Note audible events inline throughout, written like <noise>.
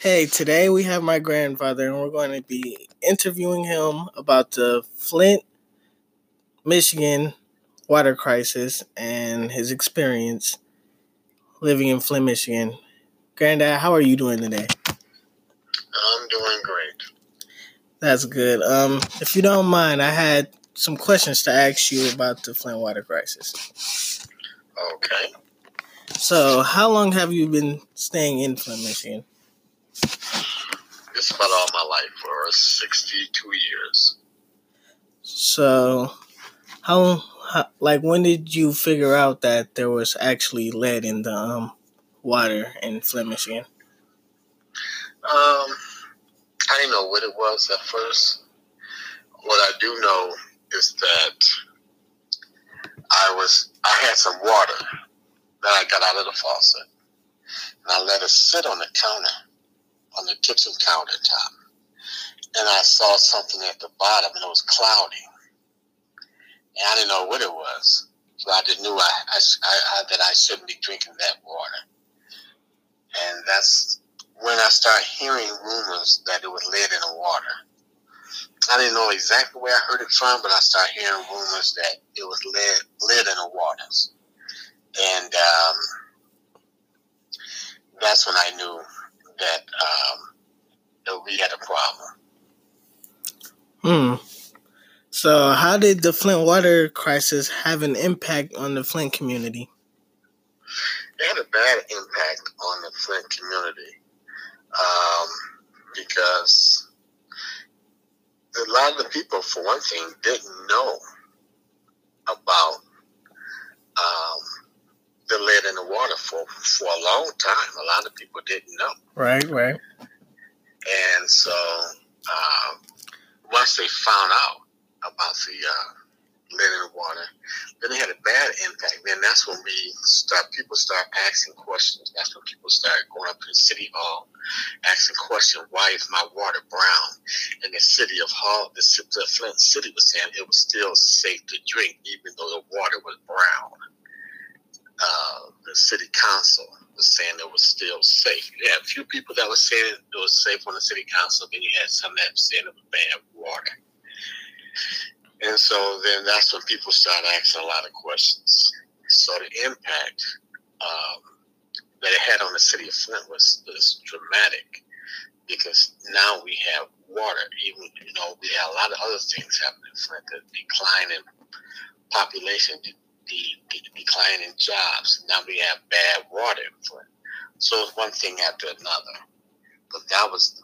Hey, today we have my grandfather, and we're going to be interviewing him about the Flint, Michigan water crisis and his experience living in Flint, Michigan. Granddad, how are you doing today? I'm doing great. That's good. Um, if you don't mind, I had some questions to ask you about the Flint water crisis. Okay. So, how long have you been staying in Flint, Michigan? It's about all my life for 62 years. So, how, how like when did you figure out that there was actually lead in the um, water in Flint, Michigan? Um, I didn't know what it was at first. What I do know is that I was I had some water that I got out of the faucet, and I let it sit on the counter, on the kitchen countertop, and I saw something at the bottom, and it was cloudy, and I didn't know what it was, so I just knew I, I, I that I shouldn't be drinking that water, and that's when I started hearing rumors that it was lead in the water. I didn't know exactly where I heard it from, but I started hearing rumors that it was lead, lead in the waters. And um, that's when I knew that, um, that we had a problem. Hmm. So, how did the Flint water crisis have an impact on the Flint community? It had a bad impact on the Flint community um, because a lot of the people, for one thing, didn't know about um, the lead in the water for, for a long time. A lot of people didn't know. Right, right. And so uh, once they found out about the uh, the water, then it had a bad impact. Then that's when we start, people start asking questions. That's when people start going up to the city hall, asking questions, why is my water brown? And the city of Hall, the, city of Flint City was saying it was still safe to drink, even though the water was brown. Uh, the city council was saying it was still safe. You had a few people that were saying it was safe on the city council, then you had some that said it was bad water. And so then that's when people started asking a lot of questions. So the impact um, that it had on the city of Flint was, was dramatic because now we have water. Even you know we had a lot of other things happening in Flint. The decline in population, the, the, the decline in jobs. Now we have bad water in Flint. So it's one thing after another. But that was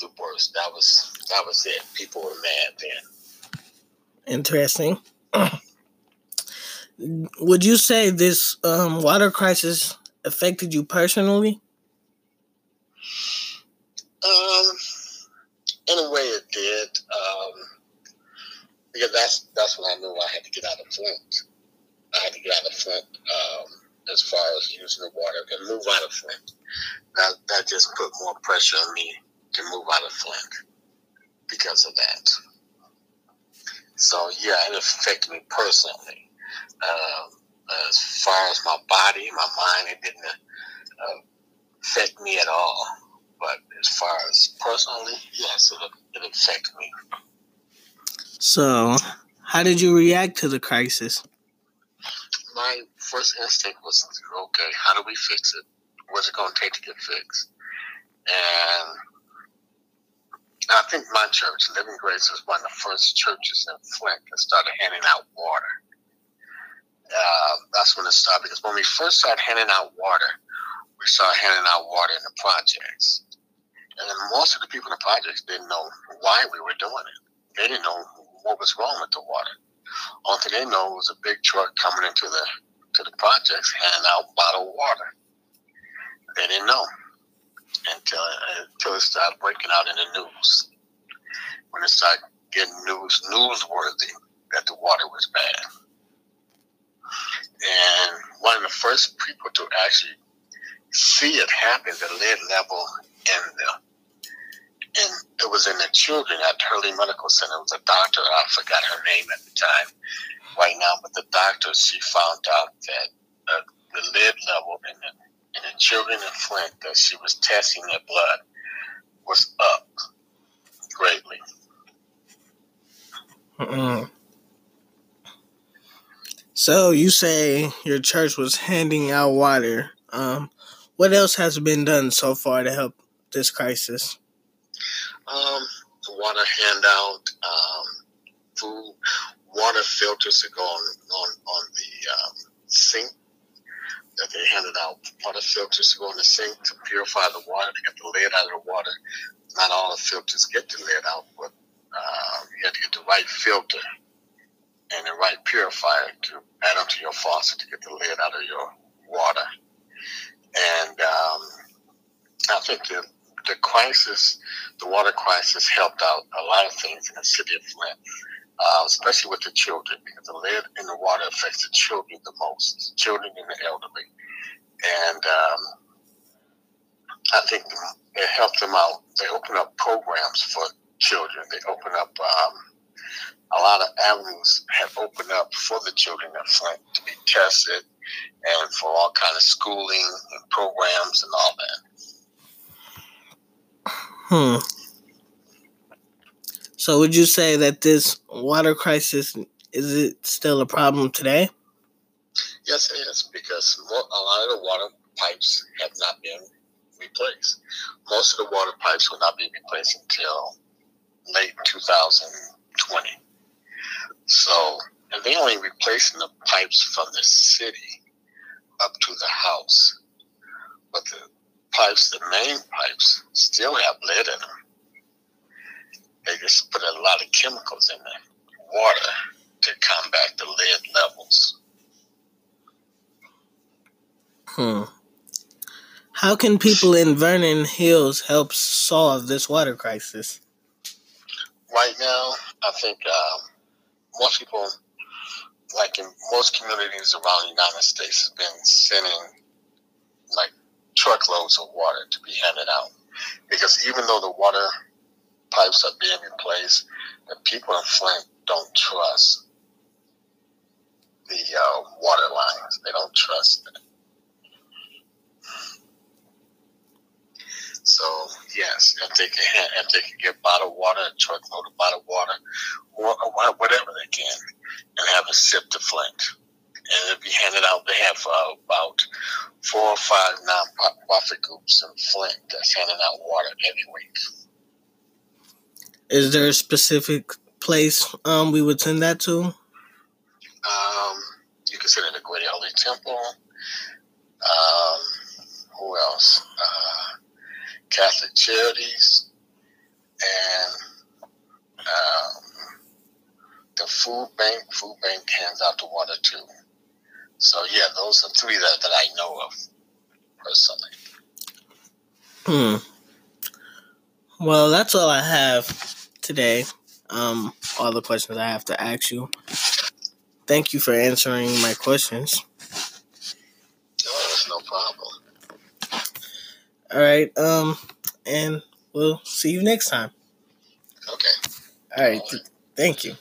the worst. That was that was it. People were mad then. Interesting. <clears throat> Would you say this um, water crisis affected you personally? Um, in a way, it did. Um, because that's that's when I knew I had to get out of Flint. I had to get out of Flint um, as far as using the water and move out of Flint. That that just put more pressure on me to move out of Flint because of that. So yeah, it affected me personally. Um, as far as my body, my mind, it didn't uh, affect me at all. But as far as personally, yes, it, it affected me. So, how did you react to the crisis? My first instinct was, okay, how do we fix it? What's it going to take to get fixed? And I think my church, Living Grace, was one of the first churches in Flint that started handing out water. Uh, that's when it started because when we first started handing out water, we started handing out water in the projects. And most of the people in the projects didn't know why we were doing it. They didn't know what was wrong with the water. All they know was a big truck coming into the to the projects handing out bottled water. They didn't know until until it started breaking out in the news. When it started getting news newsworthy that the water was bad. And one of the first people to actually see it happen, the lead level in the and it was in the children at Hurley Medical Center. It was a doctor, I forgot her name at the time right now, but the doctor, she found out that uh, the lead level in the, in the children in Flint, that she was testing their blood, was up greatly. Mm-mm. So you say your church was handing out water. Um, what else has been done so far to help this crisis? Um, water handout, um, food, water filters to go on on, on the um, sink. That they handed out water filters to go in the sink to purify the water to get the lead out of the water. Not all the filters get the lead out, but uh, you have to get the right filter and the right purifier to add onto your faucet to get the lead out of your water. And um, I think the, the crisis, the water crisis, helped out a lot of things in the city of Flint, uh, especially with the children, because the lead in the water affects the children the most, children and the elderly. And um, I think it helped them out. They opened up programs for children. They opened up um, a lot of avenues have opened up for the children of Flint to be tested and for all kind of schooling and programs and all that. Hmm. So would you say that this water crisis is it still a problem today? Yes, it is because a lot of the water pipes have not been replaced. Most of the water pipes will not be replaced until late 2020. So, and they only replacing the pipes from the city up to the house. But the pipes, the main pipes, still have lead in them. They just put a lot of chemicals in the water to combat the lead levels. Hmm. How can people in Vernon Hills help solve this water crisis? Right now, I think um, most people, like in most communities around the United States, have been sending like truckloads of water to be handed out. Because even though the water pipes are being replaced, the people in Flint don't trust the uh, water lines. They don't trust it. So yes, if they can, if they can get bottled water, a truckload of bottled water, or, whatever they can, and have a sip to Flint, and it'll be handed out. They have uh, about four or five non-profit groups in Flint that's handing out water every week. Is there a specific place um, we would send that to? Um, you can send it to Holy Temple. Um, who else? Uh, Catholic Charities, and um, the food bank. Food bank hands out the water too. So yeah, those are three that, that I know of personally. Hmm. Well, that's all I have today. Um, all the questions I have to ask you. Thank you for answering my questions. Oh, that's no problem. All right. Um, and we'll see you next time. Okay. All right. Th- thank you.